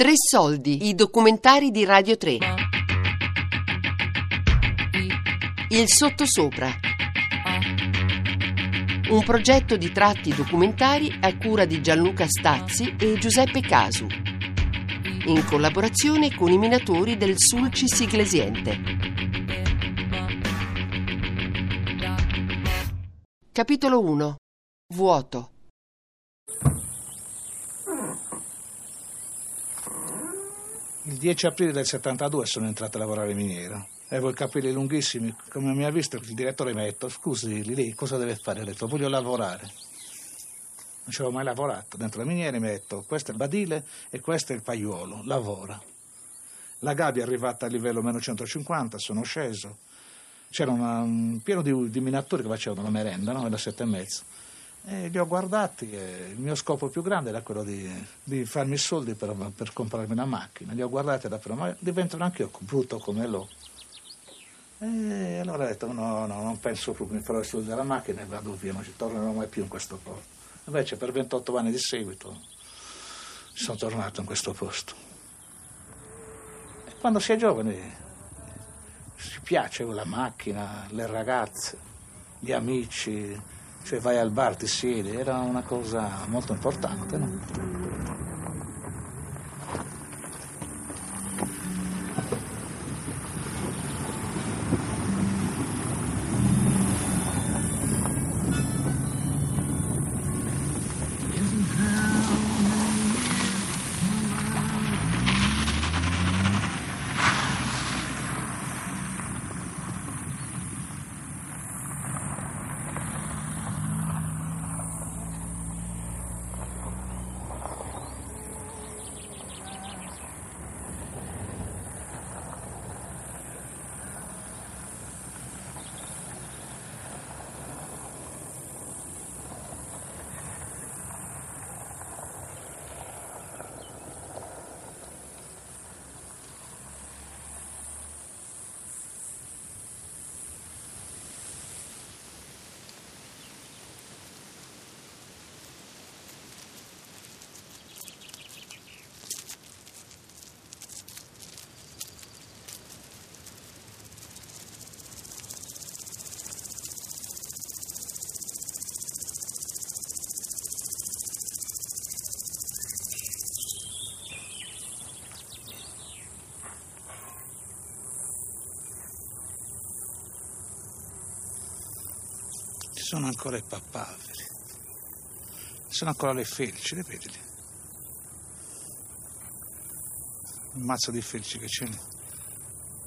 Tre soldi, i documentari di Radio 3. Il sottosopra. Un progetto di tratti documentari a cura di Gianluca Stazzi e Giuseppe Casu. In collaborazione con i minatori del Sulcis Iglesiente. Capitolo 1. Vuoto. Il 10 aprile del 72 sono entrato a lavorare in miniera. Avevo i capelli lunghissimi, come mi ha visto il direttore mi ha detto scusi lì cosa deve fare? Ho detto voglio lavorare. Non ci avevo mai lavorato. Dentro la miniera mi ha detto questo è il badile e questo è il paiuolo, lavora. La gabbia è arrivata a livello meno 150, sono sceso. C'era un pieno di, di, minatori che facevano la merenda, no? Alle sette e mezzo. E li ho guardati e il mio scopo più grande era quello di, di farmi i soldi per, per, comprarmi una macchina. Li ho guardati da prima, ma diventerò anche io brutto come lo. E allora ho detto no, no, non penso proprio mi farò i soldi della macchina e vado via, non ci tornerò mai più in questo posto. Invece per 28 anni di seguito sono tornato in questo posto. E quando si è giovani si piace la macchina, le ragazze, gli amici, cioè vai al bar, ti siedi, era una cosa molto importante. No? Sono ancora i papaveri, sono ancora le felci, le vedi? Un mazzo di felci che c'è.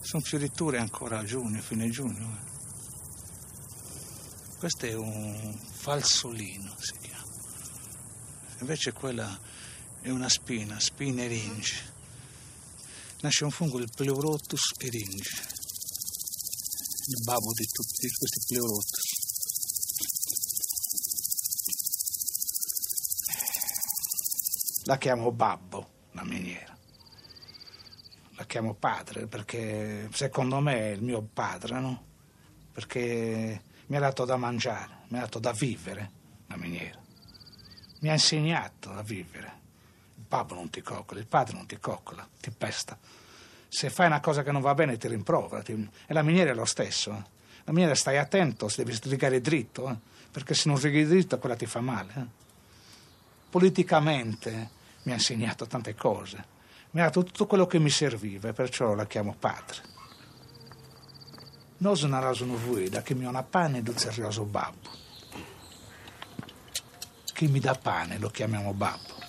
Sono fioriture ancora a giugno, fine giugno. Eh. Questo è un falsolino, si chiama. Invece quella è una spina, spina eringe. Nasce un fungo, il pleurotus eringe, il babbo di tutti questi pleurotus. La chiamo babbo, la miniera. La chiamo padre perché secondo me è il mio padre, no? Perché mi ha dato da mangiare, mi ha dato da vivere la miniera. Mi ha insegnato a vivere. Il babbo non ti coccola, il padre non ti coccola, ti pesta. Se fai una cosa che non va bene ti rimprovera. Ti... E la miniera è lo stesso. Eh? La miniera stai attento, devi rigare dritto, eh? perché se non righi dritto quella ti fa male. Eh? Politicamente mi ha insegnato tante cose, mi ha dato tutto quello che mi serviva e perciò la chiamo padre. Nos narazno voi da che mi ho una pane do zerrioso babbo. Chi mi dà pane lo chiamiamo babbo.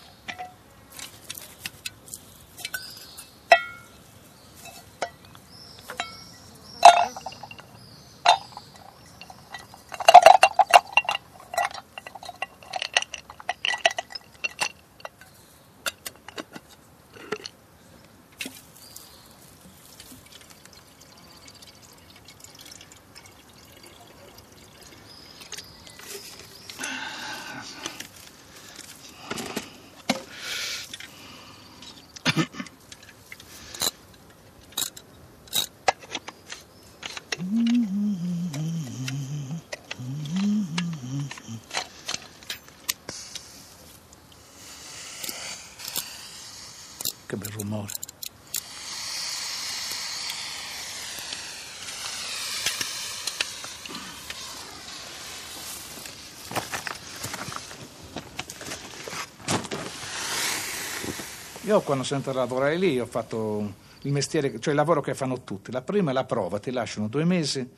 Io quando sono entrato a lavorare lì ho fatto il mestiere, cioè il lavoro che fanno tutti. La prima è la prova, ti lasciano due mesi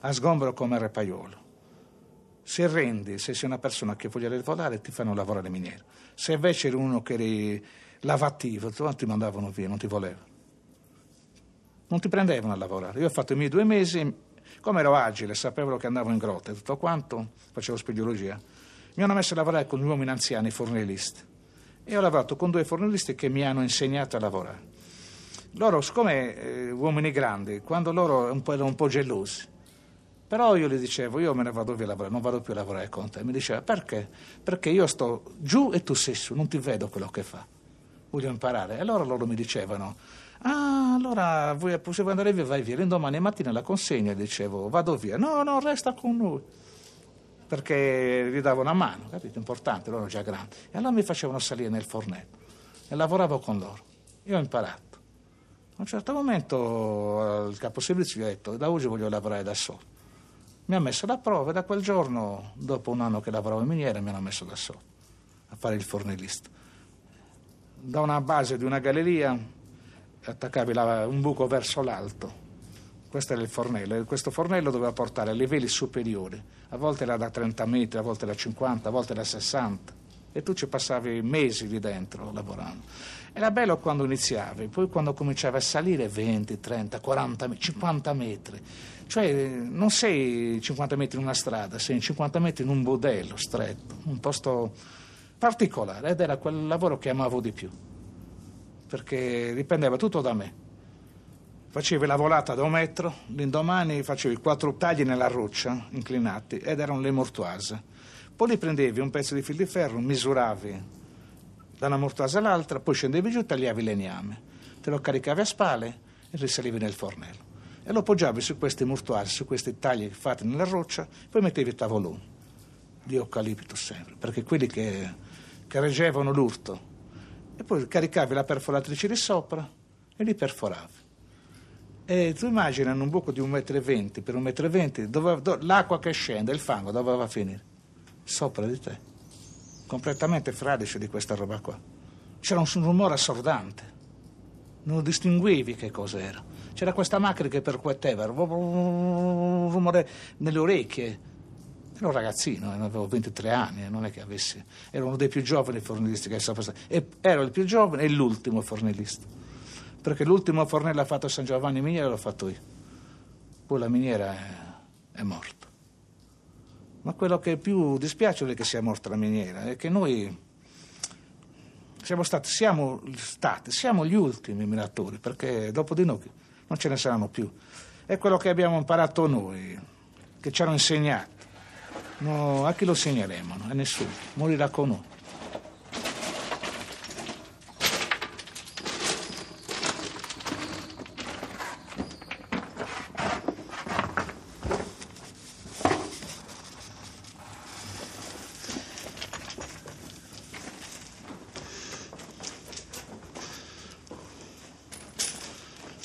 a sgombero come repaiolo. Se rendi, se sei una persona che voglia lavorare, ti fanno lavorare miniere. Se invece eri uno che eri lavativo, ti mandavano via, non ti volevano. Non ti prendevano a lavorare. Io ho fatto i miei due mesi, come ero agile, sapevo che andavo in grotta e tutto quanto, facevo speleologia, mi hanno messo a lavorare con gli uomini anziani, fornilisti. E ho lavorato con due fornilisti che mi hanno insegnato a lavorare. Loro, siccome eh, uomini grandi, quando loro erano un po' gelosi, però io gli dicevo, io me ne vado via a lavorare, non vado più a lavorare con te. Mi diceva, perché? Perché io sto giù e tu sei su, non ti vedo quello che fa. Voglio imparare. E allora loro mi dicevano, ah, allora vuoi, vuoi andare via, vai via. L'indomani mattina la consegna dicevo, vado via. No, no, resta con noi. Perché gli davo una mano, capito? Importante, loro già grandi. E allora mi facevano salire nel fornello. E lavoravo con loro. Io ho imparato. A un certo momento il caposervizio gli ha detto, da oggi voglio lavorare da solo mi ha messo alla prova e da quel giorno, dopo un anno che lavoravo in miniera, mi hanno messo da solo a fare il fornellista. Da una base di una galleria attaccavi la, un buco verso l'alto. Questo era il fornello questo fornello doveva portare a livelli superiori. A volte era da 30 metri, a volte da 50, a volte da 60 e tu ci passavi mesi lì dentro lavorando. Era bello quando iniziavi, poi quando cominciavi a salire 20, 30, 40, 50 metri. Cioè non sei 50 metri in una strada, sei 50 metri in un budello stretto, un posto particolare ed era quel lavoro che amavo di più, perché dipendeva tutto da me. Facevi la volata da un metro, l'indomani facevi quattro tagli nella roccia inclinati ed erano le mortuase. Poi li prendevi un pezzo di fil di ferro, misuravi da una mortuasa all'altra, poi scendevi giù e tagliavi legname, te lo caricavi a spale e risalivi nel fornello. E lo poggiavi su questi mortuari, su questi tagli fatti nella roccia, poi mettevi i tavoloni di eucalipto sempre, perché quelli che, che reggevano l'urto. E poi caricavi la perforatrice di sopra e li perforavi. E tu immagini in un buco di 1,20 m per 1,20 m, do, l'acqua che scende, il fango, dove va a finire? Sopra di te completamente fradicio di questa roba qua. C'era un rumore assordante, non distinguevi che cos'era. C'era questa macchina che percuoteva, un rumore nelle orecchie. Ero un ragazzino, avevo 23 anni, non è che avessi. Ero uno dei più giovani fornilisti che sono. E ero il più giovane e l'ultimo fornilista. Perché l'ultimo fornello fatto San Giovanni Miniera l'ho fatto io. Poi la miniera è, è morta. Ma quello che più dispiace è che sia morta la miniera, è che noi siamo stati, siamo stati, siamo gli ultimi minatori, perché dopo di noi non ce ne saranno più. È quello che abbiamo imparato noi, che ci hanno insegnato. No, a chi lo segneremo? A nessuno, morirà con noi.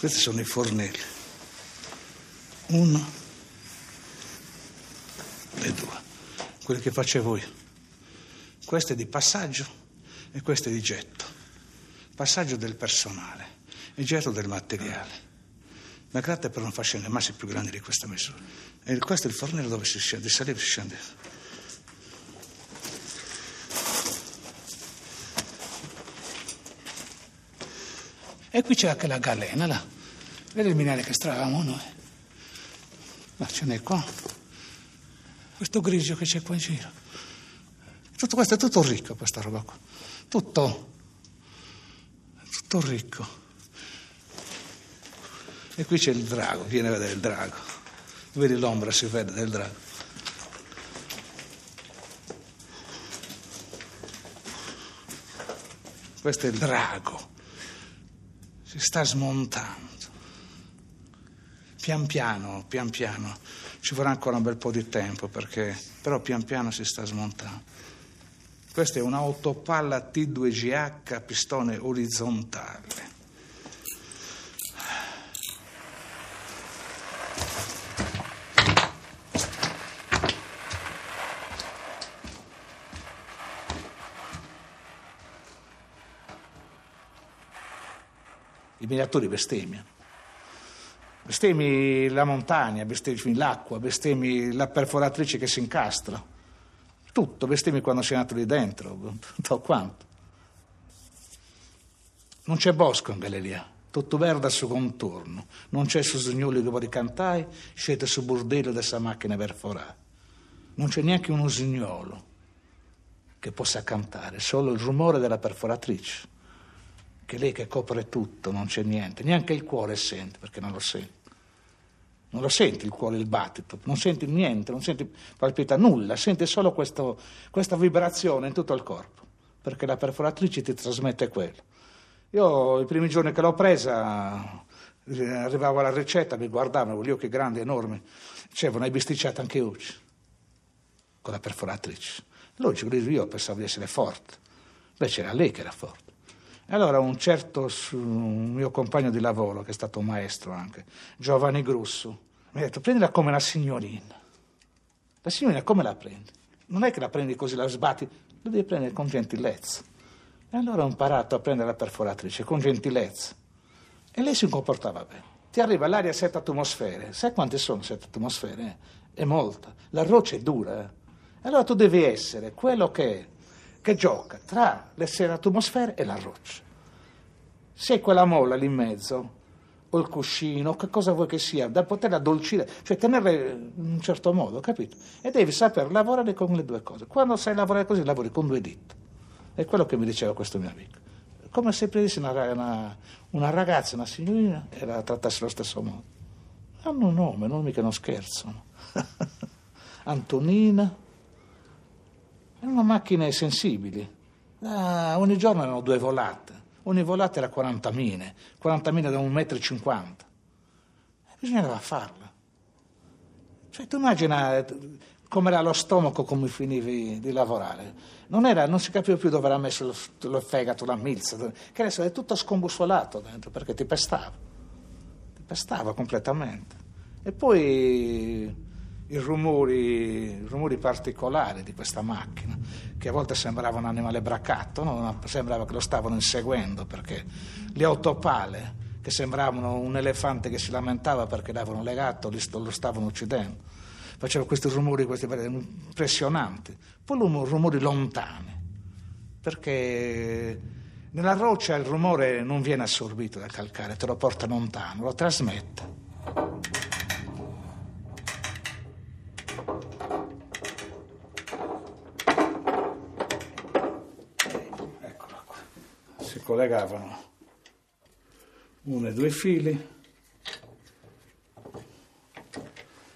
Questi sono i fornelli. Uno e due. Quelli che facevo io. Questo è di passaggio e questo è di getto. Passaggio del personale e getto del materiale. La gratta però non fa scendere massi più grandi di questa misura. E questo è il fornello dove si scende, di salire si scende. E qui c'è anche la galena, là. Vedi il minerale che stravamo noi? Ma ce n'è qua. Questo grigio che c'è qua in giro. Tutto questo è tutto ricco, questa roba qua. Tutto. Tutto ricco. E qui c'è il drago, viene a vedere il drago. Vedi l'ombra, si vede del drago. Questo è il drago. Si sta smontando pian piano, pian piano, ci vorrà ancora un bel po' di tempo perché però pian piano si sta smontando. Questa è un'autopalla T2GH pistone orizzontale. i minatori bestemmiano. Bestemmi la montagna, bestemmi l'acqua, bestemmi la perforatrice che si incastra. Tutto, bestemmi quando sei nato lì dentro, tutto quanto. Non c'è bosco in Galleria, tutto verde al suo contorno. Non c'è su signori che vuole cantare, scende su bordello della macchina perforata. Non c'è neanche un usignolo che possa cantare, solo il rumore della perforatrice, che lei che copre tutto, non c'è niente, neanche il cuore sente, perché non lo sente. Non lo senti il cuore, il battito, non senti niente, non senti palpita nulla, senti solo questo, questa vibrazione in tutto il corpo, perché la perforatrice ti trasmette quello. Io i primi giorni che l'ho presa, arrivavo alla ricetta, mi guardavano gli occhi grandi, enormi, dicevano hai bisticciato anche oggi con la perforatrice. Logico, io pensavo di essere forte, invece era lei che era forte. Allora un certo un mio compagno di lavoro, che è stato maestro anche, Giovanni Grusso, mi ha detto prendila come una signorina. La signorina come la prendi? Non è che la prendi così, la sbatti, la devi prendere con gentilezza. E allora ho imparato a prendere la perforatrice con gentilezza. E lei si comportava bene. Ti arriva l'aria a 7 atmosfere. Sai quante sono 7 atmosfere? È molta. La roccia è dura. Eh? Allora tu devi essere quello che, che gioca tra le sei atmosfere e la roccia. Sei quella molla lì in mezzo, o il cuscino, che cosa vuoi che sia, da poter addolcire, cioè tenerle in un certo modo, capito? E devi saper lavorare con le due cose. Quando sai lavorare così, lavori con due dita. È quello che mi diceva questo mio amico. Come se prendessi una, una, una ragazza, una signorina, e la trattassi allo stesso modo. Hanno un nome, nomi che non scherzano. Antonina, erano macchine sensibili. Ah, ogni giorno erano due volate. Ogni volata era 40 mine, 40 mine da 1,50 m. E bisognava farla. Cioè, tu immagina eh, come era lo stomaco come finivi di lavorare. Non, era, non si capiva più dove era messo lo fegato, la milza, che adesso è tutto scombussolato dentro perché ti pestava. Ti pestava completamente. E poi i rumori, rumori, particolari di questa macchina, che a volte sembrava un animale bracato, no? sembrava che lo stavano inseguendo, perché le autopale, che sembravano un elefante che si lamentava perché l'avevano legato, lo stavano uccidendo. Faceva questi rumori questi impressionanti, poi rumori lontani, perché nella roccia il rumore non viene assorbito dal calcare, te lo porta lontano, lo trasmette. Collegavano uno e due fili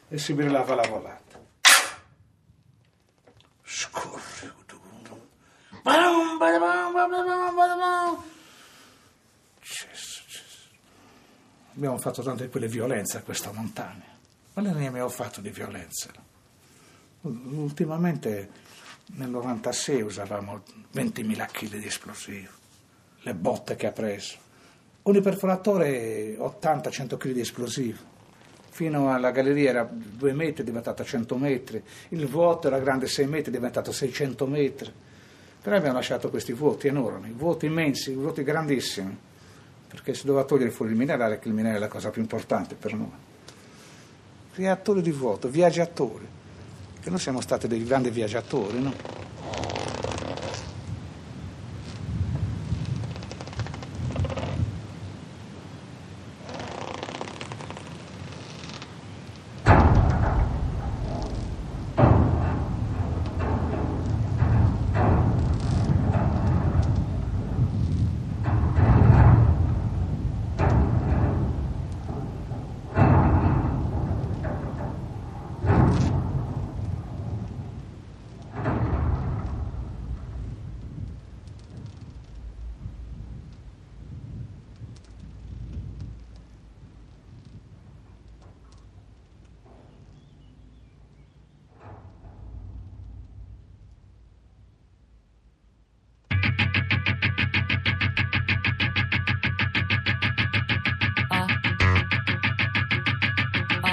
e si brillava la volata. Scorre. Abbiamo fatto tante quelle violenze a questa montagna. Ma ne abbiamo fatto di violenza. Ultimamente nel 96 usavamo 20.000 kg di esplosivo le botte che ha preso. Ogni perforatore 80-100 kg di esplosivo. Fino alla galleria era 2 metri, è diventato 100 metri. Il vuoto era grande 6 metri, è diventato 600 metri. Però abbiamo lasciato questi vuoti enormi, vuoti immensi, vuoti grandissimi, perché si doveva togliere fuori il minerale, che il minerale è la cosa più importante per noi. Reattori di vuoto, viaggiatori, che noi siamo stati dei grandi viaggiatori, no?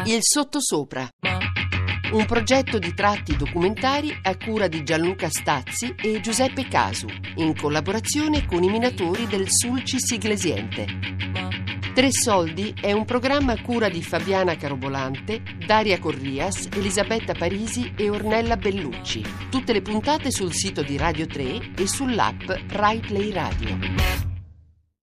Il sottosopra. Un progetto di tratti documentari a cura di Gianluca Stazzi e Giuseppe Casu, in collaborazione con i minatori del Sulcis Iglesiente. Tre Soldi è un programma a cura di Fabiana Carobolante, Daria Corrias, Elisabetta Parisi e Ornella Bellucci. Tutte le puntate sul sito di Radio 3 e sull'app Rai Play Radio.